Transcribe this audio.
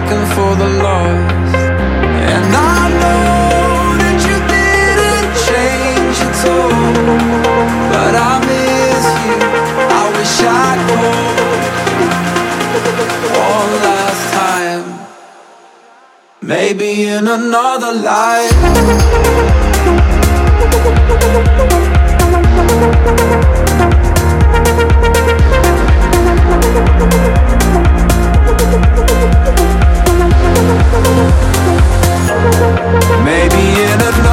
second for the lost. And I know that you didn't change at all But I miss you, I wish I could One last time. Maybe in another life. Maybe in a.